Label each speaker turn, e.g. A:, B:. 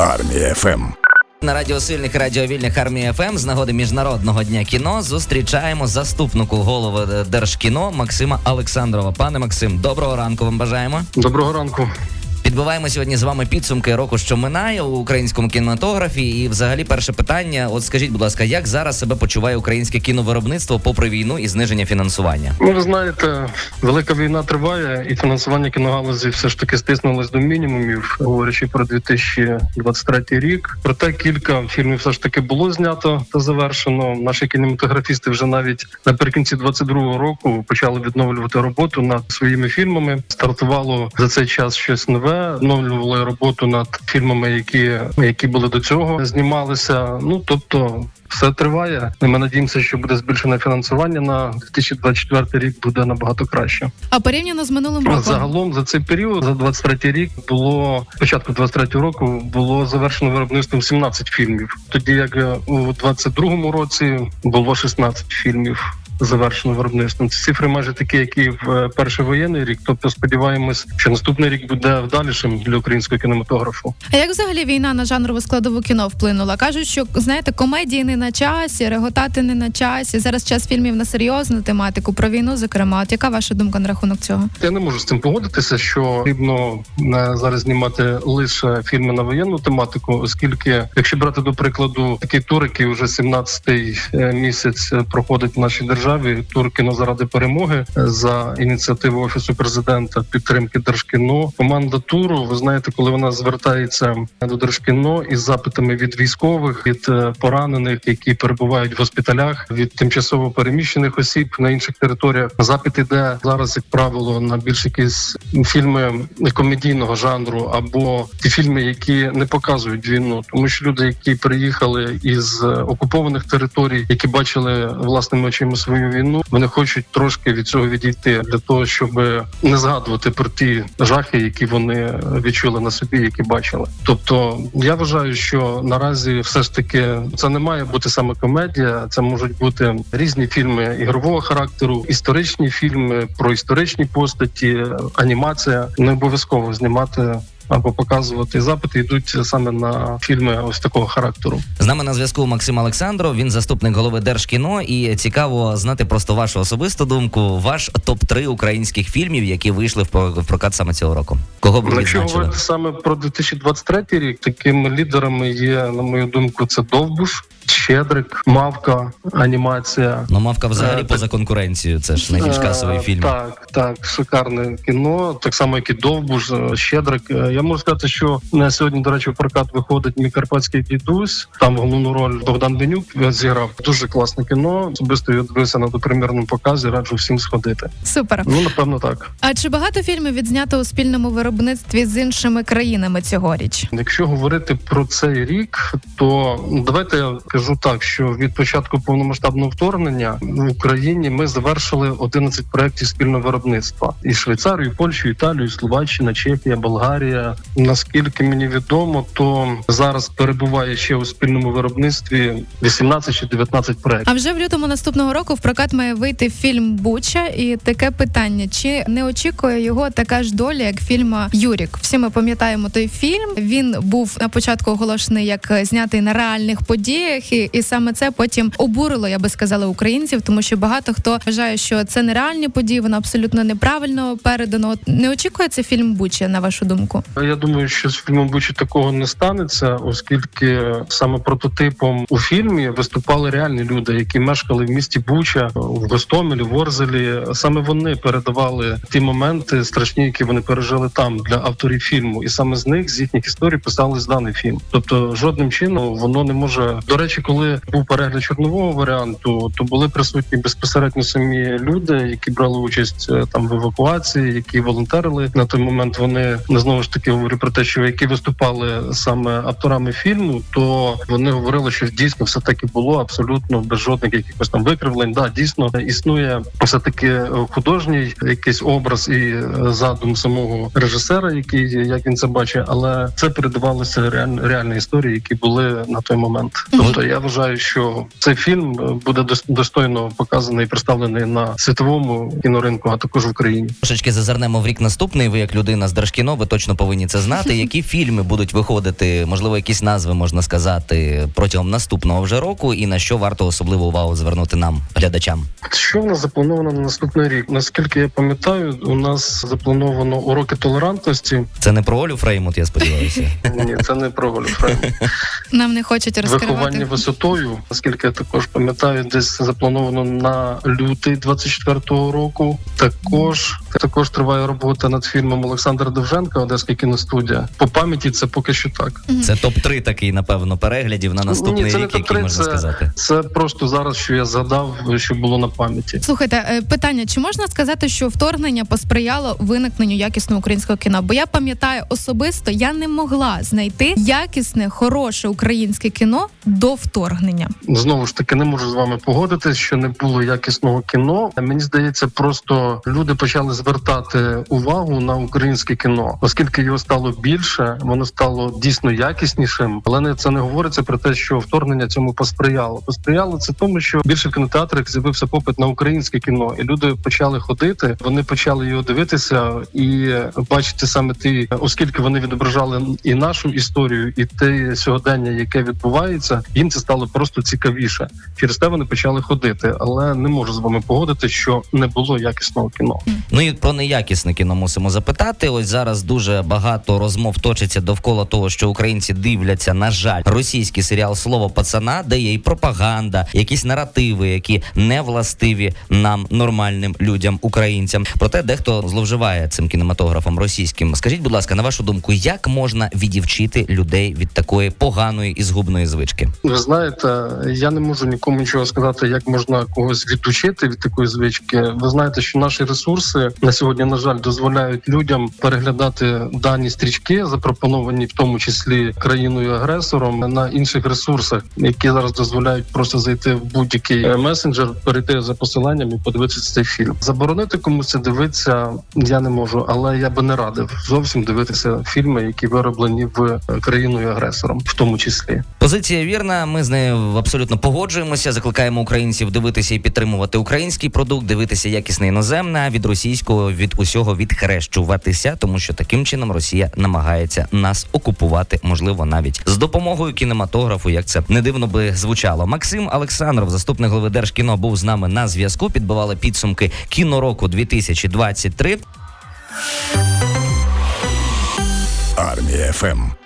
A: Армія FM.
B: На радіо сильних радіо вільних Армії FM з нагоди міжнародного дня кіно зустрічаємо заступника голови Держкіно Максима Олександрова. Пане Максим, доброго ранку. Вам бажаємо.
C: Доброго ранку.
B: Підбиваємо сьогодні з вами підсумки року, що минає у українському кінематографі. І, взагалі, перше питання: от скажіть, будь ласка, як зараз себе почуває українське кіновиробництво попри війну і зниження фінансування?
C: Ну, ви знаєте, велика війна триває, і фінансування кіногалузі все ж таки стиснулось до мінімумів, говорячи про 2023 рік. Проте кілька фільмів все ж таки було знято та завершено. Наші кінематографісти вже навіть наприкінці 22-го року почали відновлювати роботу над своїми фільмами. Стартувало за цей час щось нове оновлювали роботу над фільмами, які які були до цього, знімалися. Ну тобто. Все триває. Ми надіємося, що буде збільшене фінансування на 2024 рік. Буде набагато краще.
D: А порівняно з минулим роком?
C: загалом за цей період, за 23 рік, було початку 23 року було завершено виробництвом 17 фільмів. Тоді як у 22-му році було 16 фільмів завершено виробництвом. Ці цифри майже такі, як і в е, перший воєнний рік. Тобто, сподіваємось, що наступний рік буде вдалішим для українського кінематографу.
D: А як взагалі війна на жанрову складову кіно вплинула? кажуть, що знаєте, комедії не на часі, реготати не на часі. Зараз час фільмів на серйозну тематику про війну. Зокрема, от яка ваша думка на рахунок цього?
C: Я не можу з цим погодитися, що потрібно е, зараз знімати лише фільми на воєнну тематику, оскільки, якщо брати до прикладу такий тур, який вже 17-й е, місяць проходить в нашій державі державі тур кіно заради перемоги за ініціативу офісу президента підтримки держкіно. Команда туру, ви знаєте, коли вона звертається до держкіно із запитами від військових, від е, поранених, які перебувають в госпіталях, від тимчасово переміщених осіб на інших територіях. Запит іде зараз, як правило, на більш якісь фільми комедійного жанру або ті фільми, які не показують війну, тому що люди, які приїхали із окупованих територій, які бачили власними очима свою свою війну. Вони хочуть трошки від цього відійти для того, щоб не згадувати про ті жахи, які вони відчули на собі, які бачили. Тобто, я вважаю, що наразі все ж таки це не має бути саме комедія, це можуть бути різні фільми ігрового характеру, історичні фільми про історичні постаті, анімація не обов'язково знімати або показувати запити йдуть саме на фільми ось такого характеру.
B: З нами на зв'язку Максим Олександров. Він заступник голови Держкіно, і цікаво знати просто вашу особисту думку. Ваш топ 3 українських фільмів, які вийшли в прокат саме цього року. Кого б ви
C: Якщо говорити саме про 2023 рік, такими лідерами є на мою думку, це Довбуш. Щедрик, мавка, анімація.
B: Ну мавка взагалі е, поза конкуренцією. Це ж найбільш касовий е, фільм.
C: Так, так, шикарне кіно. Так само, як і Довбуш, е, Щедрик. Я можу сказати, що на сьогодні, до речі, в прокат виходить мій карпатський дідусь. Там головну роль Богдан Бенюк зіграв. Дуже класне кіно. Особисто я дивився на допримірному показі. Раджу всім сходити.
D: Супер.
C: Ну напевно, так.
D: А чи багато фільмів відзнято у спільному виробництві з іншими країнами цьогоріч?
C: Якщо говорити про цей рік, то давайте я скажу так, що від початку повномасштабного вторгнення в Україні ми завершили 11 проєктів спільного виробництва і Швейцарію, Польщу, Італію, Словаччина, Чехія, Болгарія. Наскільки мені відомо, то зараз перебуває ще у спільному виробництві 18 чи 19 проєктів.
D: А вже в лютому наступного року в прокат має вийти фільм Буча, і таке питання: чи не очікує його така ж доля, як фільма Юрік? Всі ми пам'ятаємо той фільм. Він був на початку оголошений як знятий на реальних подіях, і, і саме це потім обурило, я би сказала, українців, тому що багато хто вважає, що це нереальні події, воно абсолютно неправильно передано. Не очікується фільм Буча, на вашу думку?
C: Я думаю, що з фільмом Бучі такого не станеться, оскільки саме прототипом у фільмі виступали реальні люди, які мешкали в місті Буча в Гостомелі, в Орзелі. Саме вони передавали ті моменти страшні, які вони пережили там для авторів фільму, і саме з них з їхніх історій писали даний фільм. Тобто, жодним чином воно не може до речі, коли був перегляд чорнового варіанту, то були присутні безпосередньо самі люди, які брали участь е, там в евакуації, які волонтерили на той момент. Вони не знову ж таки говорю про те, що які виступали саме авторами фільму, то вони говорили, що дійсно все таки було абсолютно без жодних якихось там викривлень. Да, дійсно існує все таки художній якийсь образ і задум самого режисера, який як він це бачить, але це передавалося реаль, реальні історії, які були на той момент. Тобто Тобто я вважаю, що цей фільм буде достойно показаний і представлений на світовому кіноринку, а також в Україні.
B: Трошечки зазирнемо в рік наступний. Ви як людина з Держкіно, ви точно повинні це знати. Які фільми будуть виходити? Можливо, якісь назви можна сказати протягом наступного вже року, і на що варто особливу увагу звернути нам, глядачам.
C: Що в нас заплановано на наступний рік? Наскільки я пам'ятаю, у нас заплановано уроки толерантності.
B: Це не про Олю Фреймут, я сподіваюся.
C: Ні, це не про Олю Фреймут.
D: Нам не хочуть розкривати.
C: Висотою, наскільки я також пам'ятаю, десь заплановано на лютий 24-го року. Також також триває робота над фільмом Олександра Довженка, Одеська кіностудія. По пам'яті це поки що так.
B: Це топ 3 такий, напевно, переглядів на наступний
C: Ні, це
B: рік,
C: не
B: який можна
C: це,
B: сказати.
C: Це просто зараз, що я згадав, що було на пам'яті.
D: Слухайте, е, питання: чи можна сказати, що вторгнення посприяло виникненню якісного українського кіно? Бо я пам'ятаю особисто, я не могла знайти якісне, хороше українське кіно до вторгнення.
C: Знову ж таки, не можу з вами погодитись, що не було якісного кіно. Мені здається, просто люди почали звертати увагу на українське кіно, оскільки його стало більше, воно стало дійсно якіснішим. Але не це не говориться про те, що вторгнення цьому посприяло. Посприяло це тому, що більше в кінотеатрах з'явився попит на українське кіно, і люди почали ходити. Вони почали його дивитися і бачити саме ті, оскільки вони відображали і нашу історію, і те сьогодення, яке відбувається, їм це стало просто цікавіше. Через те вони почали ходити, але не можу з вами погодити, що не було якісного кіно.
B: Ну і про неякісне кіно мусимо запитати. Ось зараз дуже багато розмов точиться довкола того, що українці дивляться, на жаль, російський серіал Слово пацана, де є і пропаганда, якісь наративи, які не властиві нам, нормальним людям, українцям. Проте дехто зловживає цим кінематографом російським. Скажіть, будь ласка, на вашу думку, як можна відівчити людей від такої поганої і згубної звички?
C: Ви знаєте, я не можу нікому нічого сказати, як можна когось відучити від такої звички. Ви знаєте, що наші ресурси на сьогодні, на жаль, дозволяють людям переглядати дані стрічки, запропоновані в тому числі країною агресором на інших ресурсах, які зараз дозволяють просто зайти в будь-який месенджер, перейти за посиланням і подивитися цей фільм. Заборонити комусь це дивитися я не можу, але я би не радив зовсім дивитися фільми, які вироблені в країною агресором, в тому числі.
B: Позиція вірна. Ми з нею абсолютно погоджуємося. Закликаємо українців дивитися і підтримувати український продукт, дивитися якісне іноземне, від російського від усього відхрещуватися, тому що таким чином Росія намагається нас окупувати, можливо, навіть з допомогою кінематографу, як це не дивно би звучало. Максим Олександров, заступник голови Держкіно, був з нами на зв'язку. Підбивали підсумки кінороку 2023.
A: Армія ФМ.